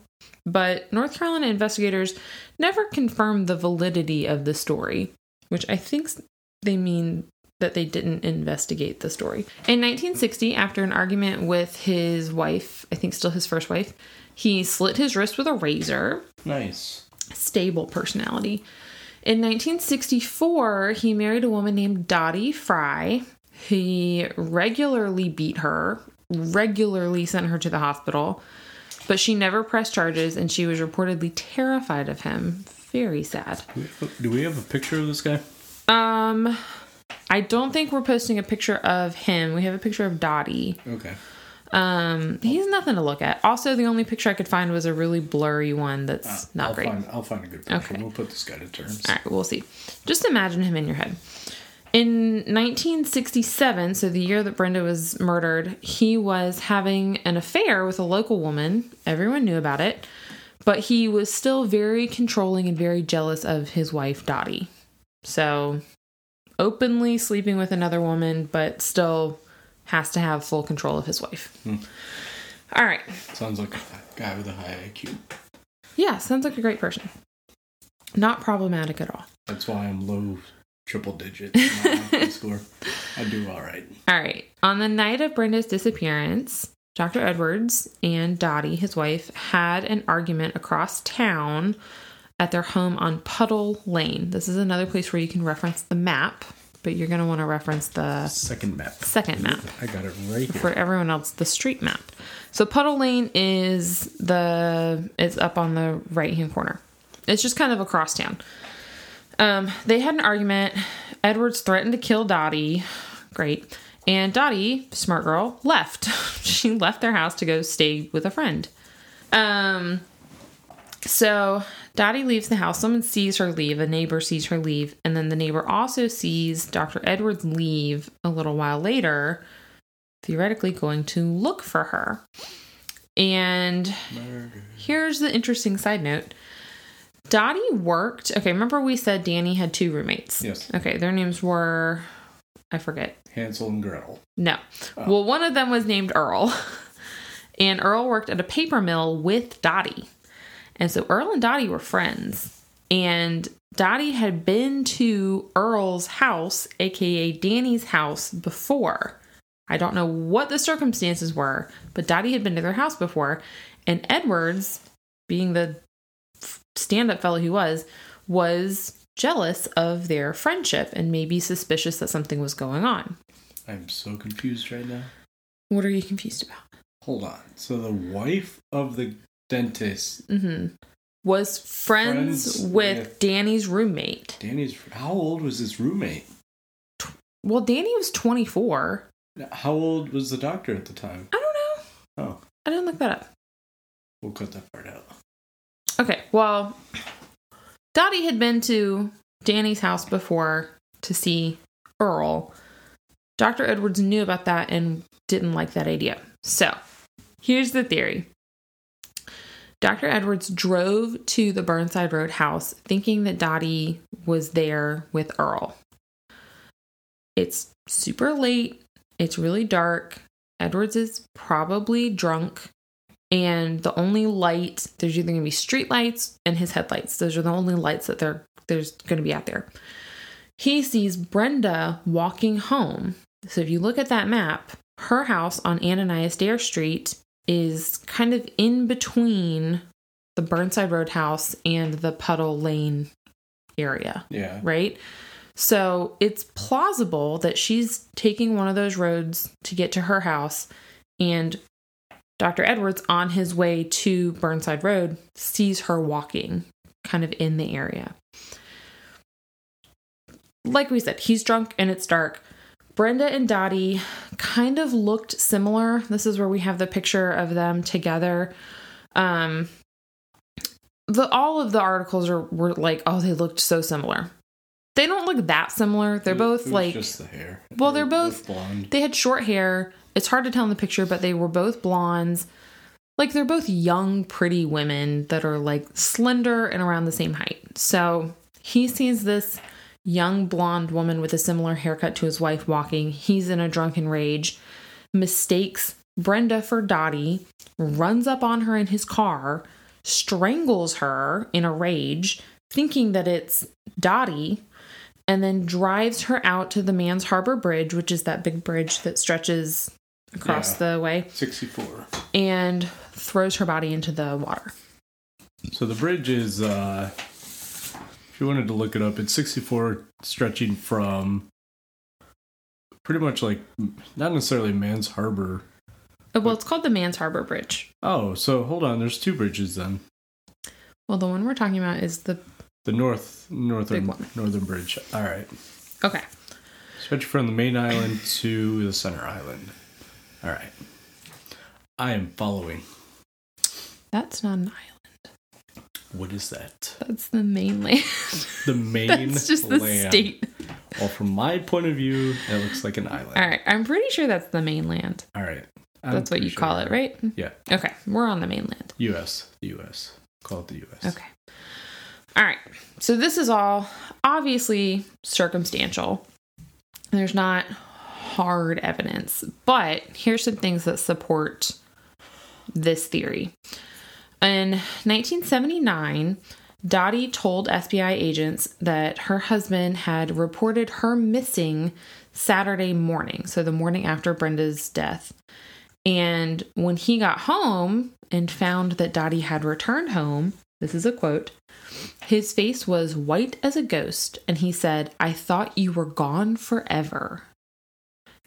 but North Carolina investigators never confirmed the validity of the story, which I think they mean that they didn't investigate the story. In 1960, after an argument with his wife, I think still his first wife, he slit his wrist with a razor.
Nice.
Stable personality. In 1964, he married a woman named Dottie Fry. He regularly beat her, regularly sent her to the hospital, but she never pressed charges and she was reportedly terrified of him. Very sad.
Do we, have a, we have a picture of this guy?
Um, I don't think we're posting a picture of him. We have a picture of Dottie.
Okay.
Um, he's nothing to look at. Also, the only picture I could find was a really blurry one that's not
I'll
great.
Find, I'll find a good picture.
Okay.
We'll put this guy to terms.
All right, we'll see. Just imagine him in your head. In 1967, so the year that Brenda was murdered, he was having an affair with a local woman. Everyone knew about it, but he was still very controlling and very jealous of his wife, Dottie. So, openly sleeping with another woman, but still has to have full control of his wife. Hmm. All right.
Sounds like a guy with a high IQ.
Yeah, sounds like a great person. Not problematic at all.
That's why I'm low triple digits in my IQ score. I do all right.
All right. On the night of Brenda's disappearance, Dr. Edwards and Dottie, his wife, had an argument across town at their home on Puddle Lane. This is another place where you can reference the map, but you're going to want to reference the
Second map.
second map.
I got it right here.
For everyone else, the street map. So Puddle Lane is the it's up on the right hand corner. It's just kind of across town. Um, they had an argument. Edwards threatened to kill Dottie. Great. And Dottie, smart girl, left. she left their house to go stay with a friend. Um, so Dottie leaves the house. Someone sees her leave. A neighbor sees her leave. And then the neighbor also sees Dr. Edwards leave a little while later, theoretically going to look for her. And here's the interesting side note Dottie worked. Okay, remember we said Danny had two roommates?
Yes.
Okay, their names were, I forget.
Hansel and Gretel.
No. Oh. Well, one of them was named Earl. And Earl worked at a paper mill with Dottie. And so Earl and Dottie were friends. And Dottie had been to Earl's house, aka Danny's house, before. I don't know what the circumstances were, but Dottie had been to their house before. And Edwards, being the stand up fellow he was, was jealous of their friendship and maybe suspicious that something was going on.
I'm so confused right now.
What are you confused about?
Hold on. So the wife of the dentist,
Mm-hmm. Was friends,
Friends
with,
with-
Danny's roommate.
Danny's. How old was his roommate?
Well, Danny was 24.
How old was the doctor at the time?
I don't know.
Oh,
I didn't look that up.
we'll cut that part out.
Okay, well, Dottie had been to Danny's house before to see Earl. Dr. Edwards knew about that and didn't like that idea. So, here's the theory Dr. Edwards drove to the Burnside Road house thinking that Dottie was there with Earl. It's super late, it's really dark. Edwards is probably drunk and the only light there's either to be street lights and his headlights those are the only lights that there there's to be out there he sees brenda walking home so if you look at that map her house on ananias dare street is kind of in between the burnside Roadhouse and the puddle lane area
Yeah.
right? So it's plausible that she's taking one of those roads to get to her house, and Dr. Edwards, on his way to Burnside Road, sees her walking kind of in the area. Like we said, he's drunk and it's dark. Brenda and Dottie kind of looked similar. This is where we have the picture of them together. Um, the all of the articles are were like, oh, they looked so similar. They don't look that similar. They're
It-
both
it
like
just the hair.
Well, they're both-
blonde.
they had short hair. It's hard to tell in the picture, but they were both blondes. like they're both young, pretty women that are like slender and around the same height. So he sees this young blonde woman with a similar haircut to his wife walking. He's in a drunken rage, mistakes Brenda for Dottie, runs up on her in his car, strangles her in a rage, thinking that it's Dottie, and then drives her out to the Manns Harbor Bridge, which is that big bridge that stretches across
Yeah.
the way,
64.
and throws her body into the water.
So the bridge is, uh, if you wanted to look it up, it's 64 stretching from pretty much like, not necessarily Manns Harbor.
Uh, Well, it's called the Manns Harbor Bridge.
Oh, so hold on. There's two bridges then.
Well, the one we're talking about is the
The north, northern, northern bridge. All right.
okay.
Stretch from the main island to the center island. All right. I am following.
That's not an island.
What is that?
That's the mainland.
The main
That's just the
land.
state.
Well, from my point of view, it looks like an island.
All right, I'm pretty sure that's the mainland.
All right. I'm
That's what you call it, right?
Yeah.
Okay, we're on the mainland.
U.S. The U.S. Call it the U.S.
Okay. All right. So this is all obviously circumstantial. There's not hard evidence, but here's some things that support this theory. In 1979, Dottie told FBI agents that her husband had reported her missing Saturday morning, so the morning after Brenda's death. And when he got home and found that Dottie had returned home, this is a quote, his face was white as a ghost, and he said, I thought you were gone forever.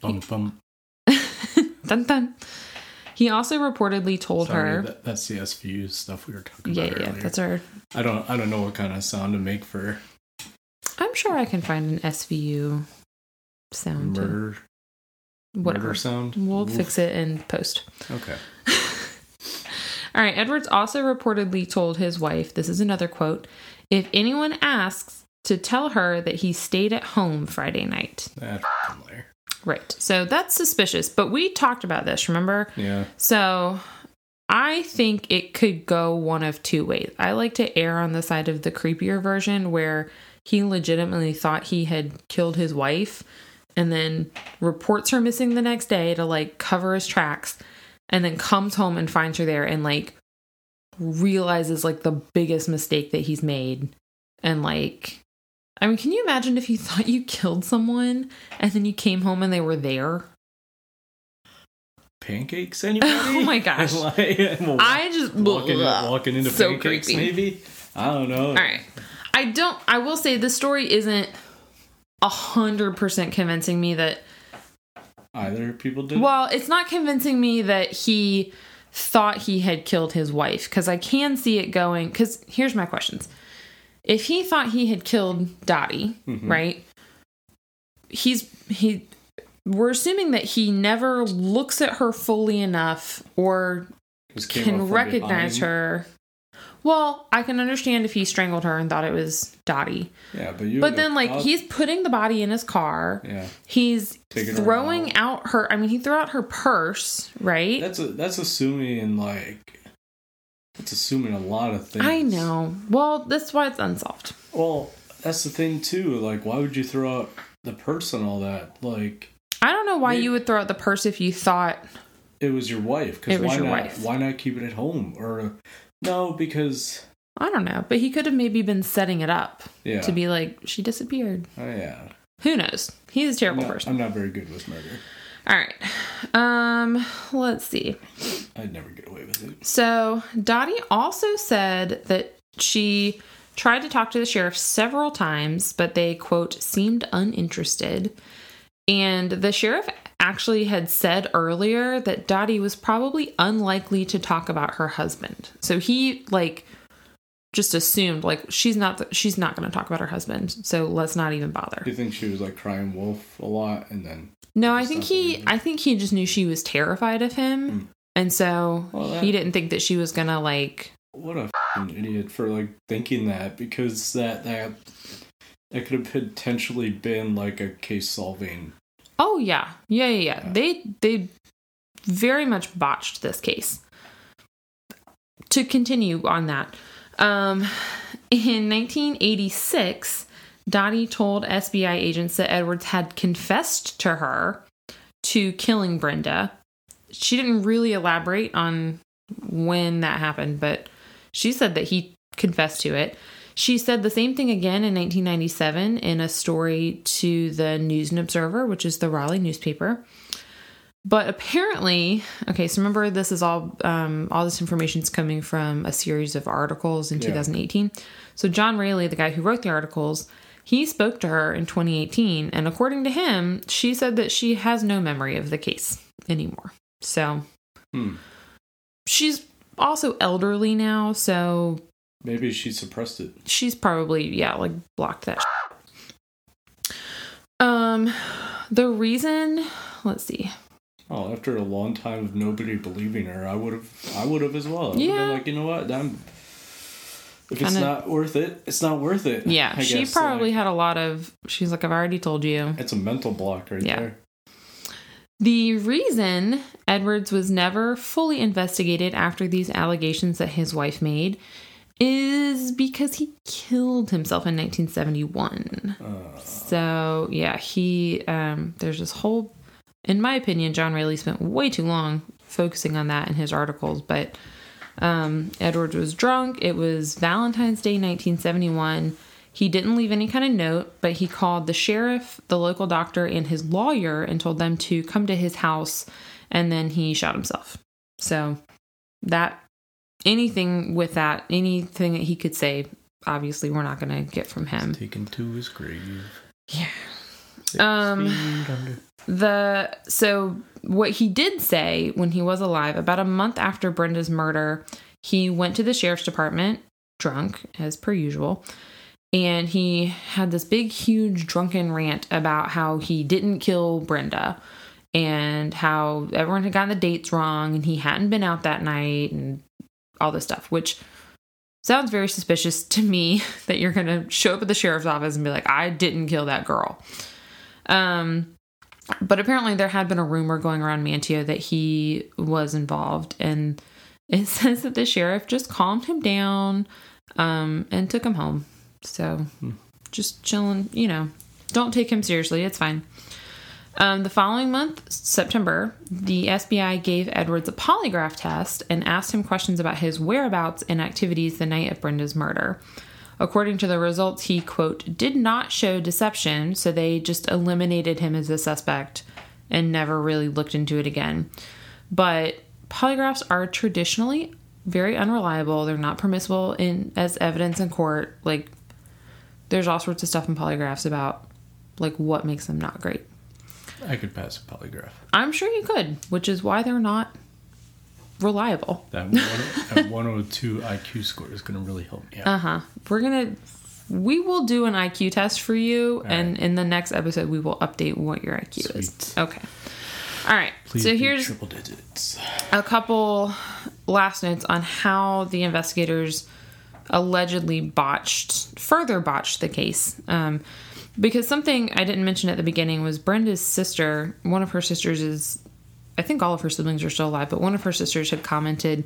Bum, bum.
dun dun. He also reportedly told
Sorry,
her.
that, that's the SVU stuff we were talking
yeah,
about
yeah,
earlier.
that's our.
I don't. I don't know what kind of sound to make for
I'm sure I can find an SVU sound. to-
murder.
Whatever.
Murder sound.
We'll
Oof.
fix it in post.
Okay.
All right. Edwards also reportedly told his wife, this is another quote, if anyone asks, to tell her that he stayed at home Friday night.
That oh liar.
Right. So that's suspicious. But we talked about this, remember?
Yeah.
So I think it could go one of two ways. I like to err on the side of the creepier version where he legitimately thought he had killed his wife and then reports her missing the next day to like cover his tracks and then comes home and finds her there and like realizes like the biggest mistake that he's made and like I mean, can you imagine if you thought you killed someone and then you came home and they were there?
Pancakes? Anybody?
Oh my gosh. I just
walking,
Ugh.
walking into
So
pancakes,
creepy.
maybe. I don't know.
All right. I don't. I will say this story isn't a hundred percent convincing me that.
Either people did.
Well, it's not convincing me that he thought he had killed his wife because I can see it going. Because here's my questions: If he thought he had killed Dottie,
Mhm.
right? He's he. We're assuming that he never looks at her fully enough or
up
can recognize
behind.
her. Well, I can understand if he strangled her and thought it was Dottie.
Yeah, but you.
But then, like,
thought-
he's putting the body in his car.
Yeah,
He's
Taking her
throwing out her. I mean, he threw out her purse, right?
that's a, that's assuming like that's assuming a lot of things.
I know. Well, that's why it's unsolved.
Well, that's the thing too. Like, why would you throw out the purse and all that? Like,
I don't know why
Maybe-
you would throw out the purse if you thought.
it was your wife. Because
It
why
your
not?
wife.
Why not keep it at home? Or no, because
I don't know, but he could have maybe been setting it up
yeah,
to be like, she disappeared.
oh, yeah.
Who knows? He's a
I'm
terrible
not,
person.
I'm not very good with murder.
All right. Um, let's see.
I'd never get away with it.
So Dottie also said that she tried to talk to the sheriff several times, but they, quote, seemed uninterested. And the sheriff actually had said earlier that Dottie was probably unlikely to talk about her husband. So he, like, just assumed like she's not she's not going to talk about her husband so let's not even bother
Do you think she was like crying wolf a lot, and then
no i think he
believing.
i think he just knew she was terrified of him
Mm.
and so
Well, that-
he didn't think that she was gonna like
what a idiot for like thinking that because that that that could have potentially been like a case solving.
Oh yeah, yeah, yeah, yeah.
Yeah.
They they very much botched this case. to continue on that, um, in 1986, Dottie told SBI agents that Edwards had confessed to her to killing Brenda. She didn't really elaborate on when that happened, but she said that he confessed to it. She said the same thing again in 1997 in a story to the News and Observer, which is the Raleigh newspaper. But apparently, okay, so remember this is all um, all this information is coming from a series of articles in
Yeah.
2018. So John Railey, the guy who wrote the articles, he spoke to her in 2018, and according to him, she said that she has no memory of the case anymore. So
Hmm.
she's also elderly now, so
Maybe she suppressed it.
she's probably yeah like blocked that shit. um the reason let's see
Oh, after a long time of nobody believing her, I would have, I would have as well. I
Yeah.
like, you know what, I'm, if it's not worth it, it's not worth it.
yeah
I
she
guess,
probably
like,
had a lot of she's like i've already told you
it's a mental block right
Yeah.
there.
the reason edwards was never fully investigated after these allegations that his wife made is because he killed himself in 1971
Uh,
So yeah, he um there's this whole in my opinion, John Railey spent way too long focusing on that in his articles, but um Edward was drunk. It was Valentine's Day 1971. He didn't leave any kind of note, but he called the sheriff, the local doctor, and his lawyer and told them to come to his house and then he shot himself. So that anything with that, anything that he could say, obviously we're not going to get from him.
taken to his grave.
Yeah.
Six
Um. The so what he did say when he was alive, about a month after Brenda's murder, he went to the sheriff's department drunk as per usual, and he had this big, huge drunken rant about how he didn't kill Brenda and how everyone had gotten the dates wrong and he hadn't been out that night and all this stuff, which sounds very suspicious to me that you're going to show up at the sheriff's office and be like, I didn't kill that girl. Um, but apparently there had been a rumor going around Manteo that he was involved, and it says that the sheriff just calmed him down um, and took him home. So just chilling, you know. Don't take him seriously. It's fine. Um, the following month, September, the SBI gave Edwards a polygraph test and asked him questions about his whereabouts and activities the night of Brenda's murder. According to the results, he, quote, did not show deception, so they just eliminated him as a suspect and never really looked into it again. But polygraphs are traditionally very unreliable. They're not permissible in as evidence in court. Like there's all sorts of stuff in polygraphs about like what makes them not great.
I could pass a polygraph.
I'm sure you could, which is why they're not reliable.
That that 102 IQ score is going to really help me out.
Uh huh. We're gonna, we will do an IQ test for you, and in the next episode we will update what your IQ is. Okay. All right.
Please
so here's
triple digits.
a couple last notes on how the investigators allegedly botched, further botched the case. Um, because something I didn't mention at the beginning was Brenda's sister, one of her sisters is, I think all of her siblings are still alive, but one of her sisters had commented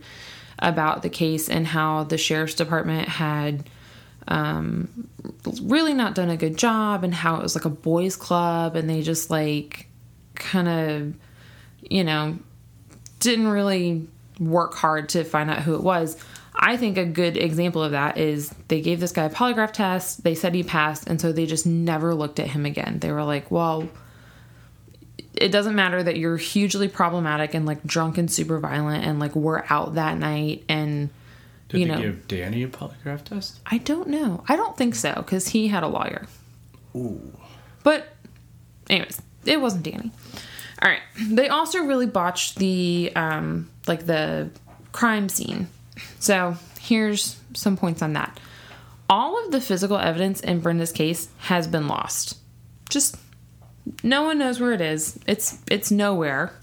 about the case and how the sheriff's department had um, really not done a good job and how it was like a boys' club and they just like kind of, you know, didn't really work hard to find out who it was. I think a good example of that is they gave this guy a polygraph test, they said he passed, and so they just never looked at him again. They were like, well, it doesn't matter that you're hugely problematic and like drunk and super violent and like we're out that night and
Did
you
they
know
give Danny a polygraph test?
I don't know. I don't think so because he had a lawyer.
Ooh.
But, anyways, it wasn't Danny. All right. They also really botched the um, like the crime scene. So here's some points on that. All of the physical evidence in Brenda's case has been lost. Just no one knows where it is. It's it's nowhere.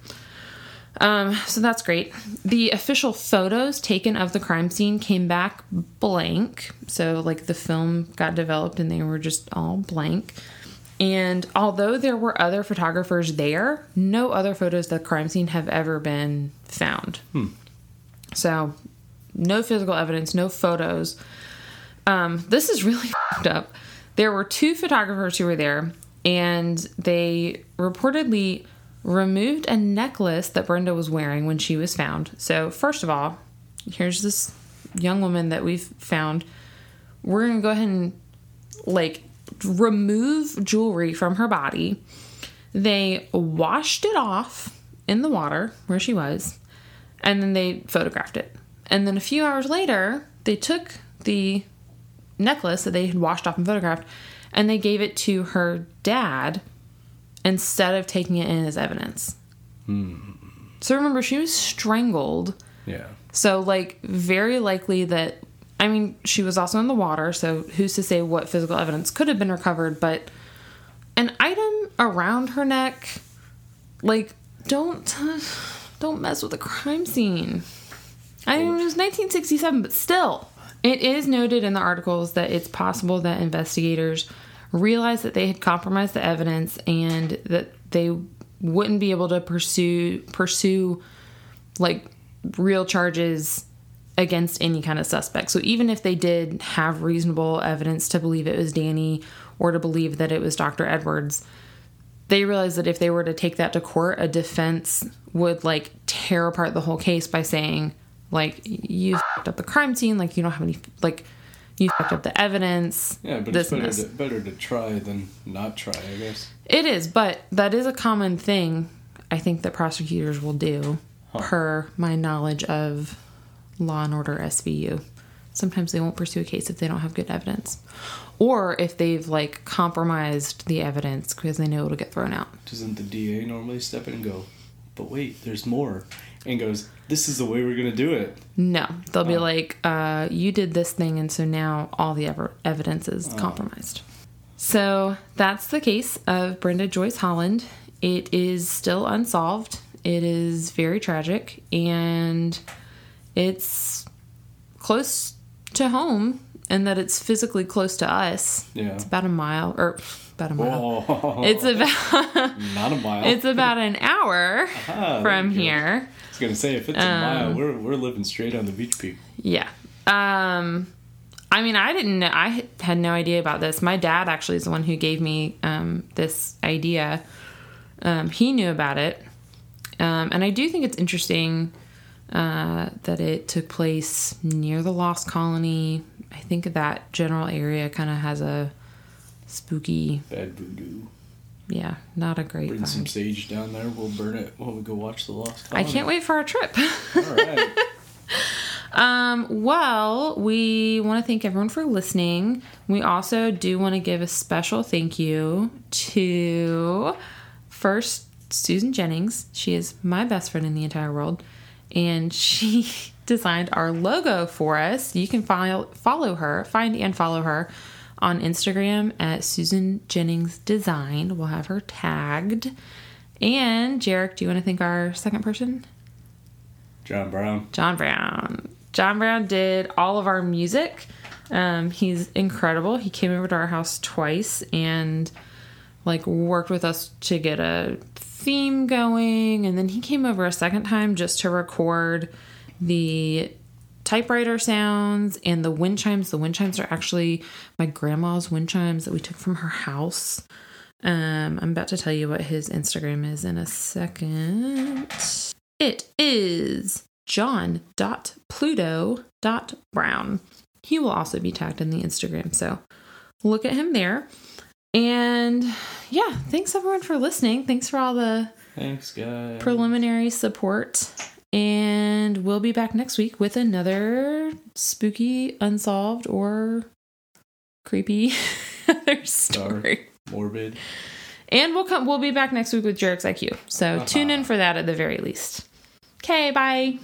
Um, so that's great. The official photos taken of the crime scene came back blank. So, like, the film got developed and they were just all blank. And although there were other photographers there, no other photos of the crime scene have ever been found. So, no physical evidence, no photos. Um, this is really fucked up. There were two photographers who were there, and they reportedly removed a necklace that Brenda was wearing when she was found. So, first of all, here's this young woman that we've found. We're going to go ahead and like remove jewelry from her body. They washed it off in the water where she was, and then they photographed it. And then a few hours later, they took the necklace that they had washed off and photographed and they gave it to her dad instead of taking it in as evidence. Hmm. So remember, she was strangled.
Yeah.
So, like, very likely that, I mean, she was also in the water, so who's to say what physical evidence could have been recovered, but an item around her neck, like, don't, don't mess with a crime scene. I mean, it was 1967, but still. It is noted in the articles that it's possible that investigators realized that they had compromised the evidence and that they wouldn't be able to pursue pursue like real charges against any kind of suspect. So even if they did have reasonable evidence to believe it was Danny or to believe that it was Dr. Edwards, they realized that if they were to take that to court, a defense would like tear apart the whole case by saying like you fucked up the crime scene, like you don't have any like you fucked up the evidence.
Yeah, but it's better to, better to try than not try, I guess.
It is, but that is a common thing I think that prosecutors will do, per my knowledge of Law and Order SVU. Sometimes they won't pursue a case if they don't have good evidence, or if they've like compromised the evidence because they know it'll get thrown out.
Doesn't the DA normally step in and go, but wait, there's more? And goes, this is the way we're going to do it.
No, they'll be like, uh, "You did this thing, and so now all the ever- evidence is compromised." So that's the case of Brenda Joyce Holland. It is still unsolved. It is very tragic, and it's close to home, and that it's physically close to us.
Yeah.
It's about a mile, or about a mile.
Oh,
It's about
not a mile.
it's about an hour
Ah,
from here.
I was to say, if it's a
Um,
mile, we're, we're living straight on the beach, people.
Yeah. Um I mean, I didn't know I had no idea about this. My dad actually is the one who gave me um this idea. Um he knew about it. Um and I do think it's interesting uh that it took place near the Lost Colony. I think that general area kind of has a spooky,
Bad voodoo.
yeah, not a great
Bring some sage down there. We'll burn it while we go watch the Lost
I can't wait for our trip.
All right.
Um, well, we want to thank everyone for listening. We also do want to give a special thank you to first Susan Jennings. She is my best friend in the entire world, and she designed our logo for us. You can follow follow her, find and follow her on Instagram at Susan Jennings Design. We'll have her tagged. And Jarek, do you want to thank our second person?
John Brown.
John Brown. John Brown did all of our music. Um, he's incredible. He came over to our house twice and like worked with us to get a theme going, and then he came over a second time just to record the typewriter sounds and the wind chimes. The wind chimes are actually my grandma's wind chimes that we took from her house. Um, I'm about to tell you what his Instagram is in a second. It is john.pluto.brown. He will also be tagged in the Instagram, so look at him there. And yeah, thanks everyone for listening. Thanks for all the
Thanks, guys.
preliminary support. And we'll be back next week with another spooky, unsolved, or creepy other story.
Morbid.
And we'll come we'll be back next week with Jarek's IQ. So tune in for that at the very least. Okay, bye.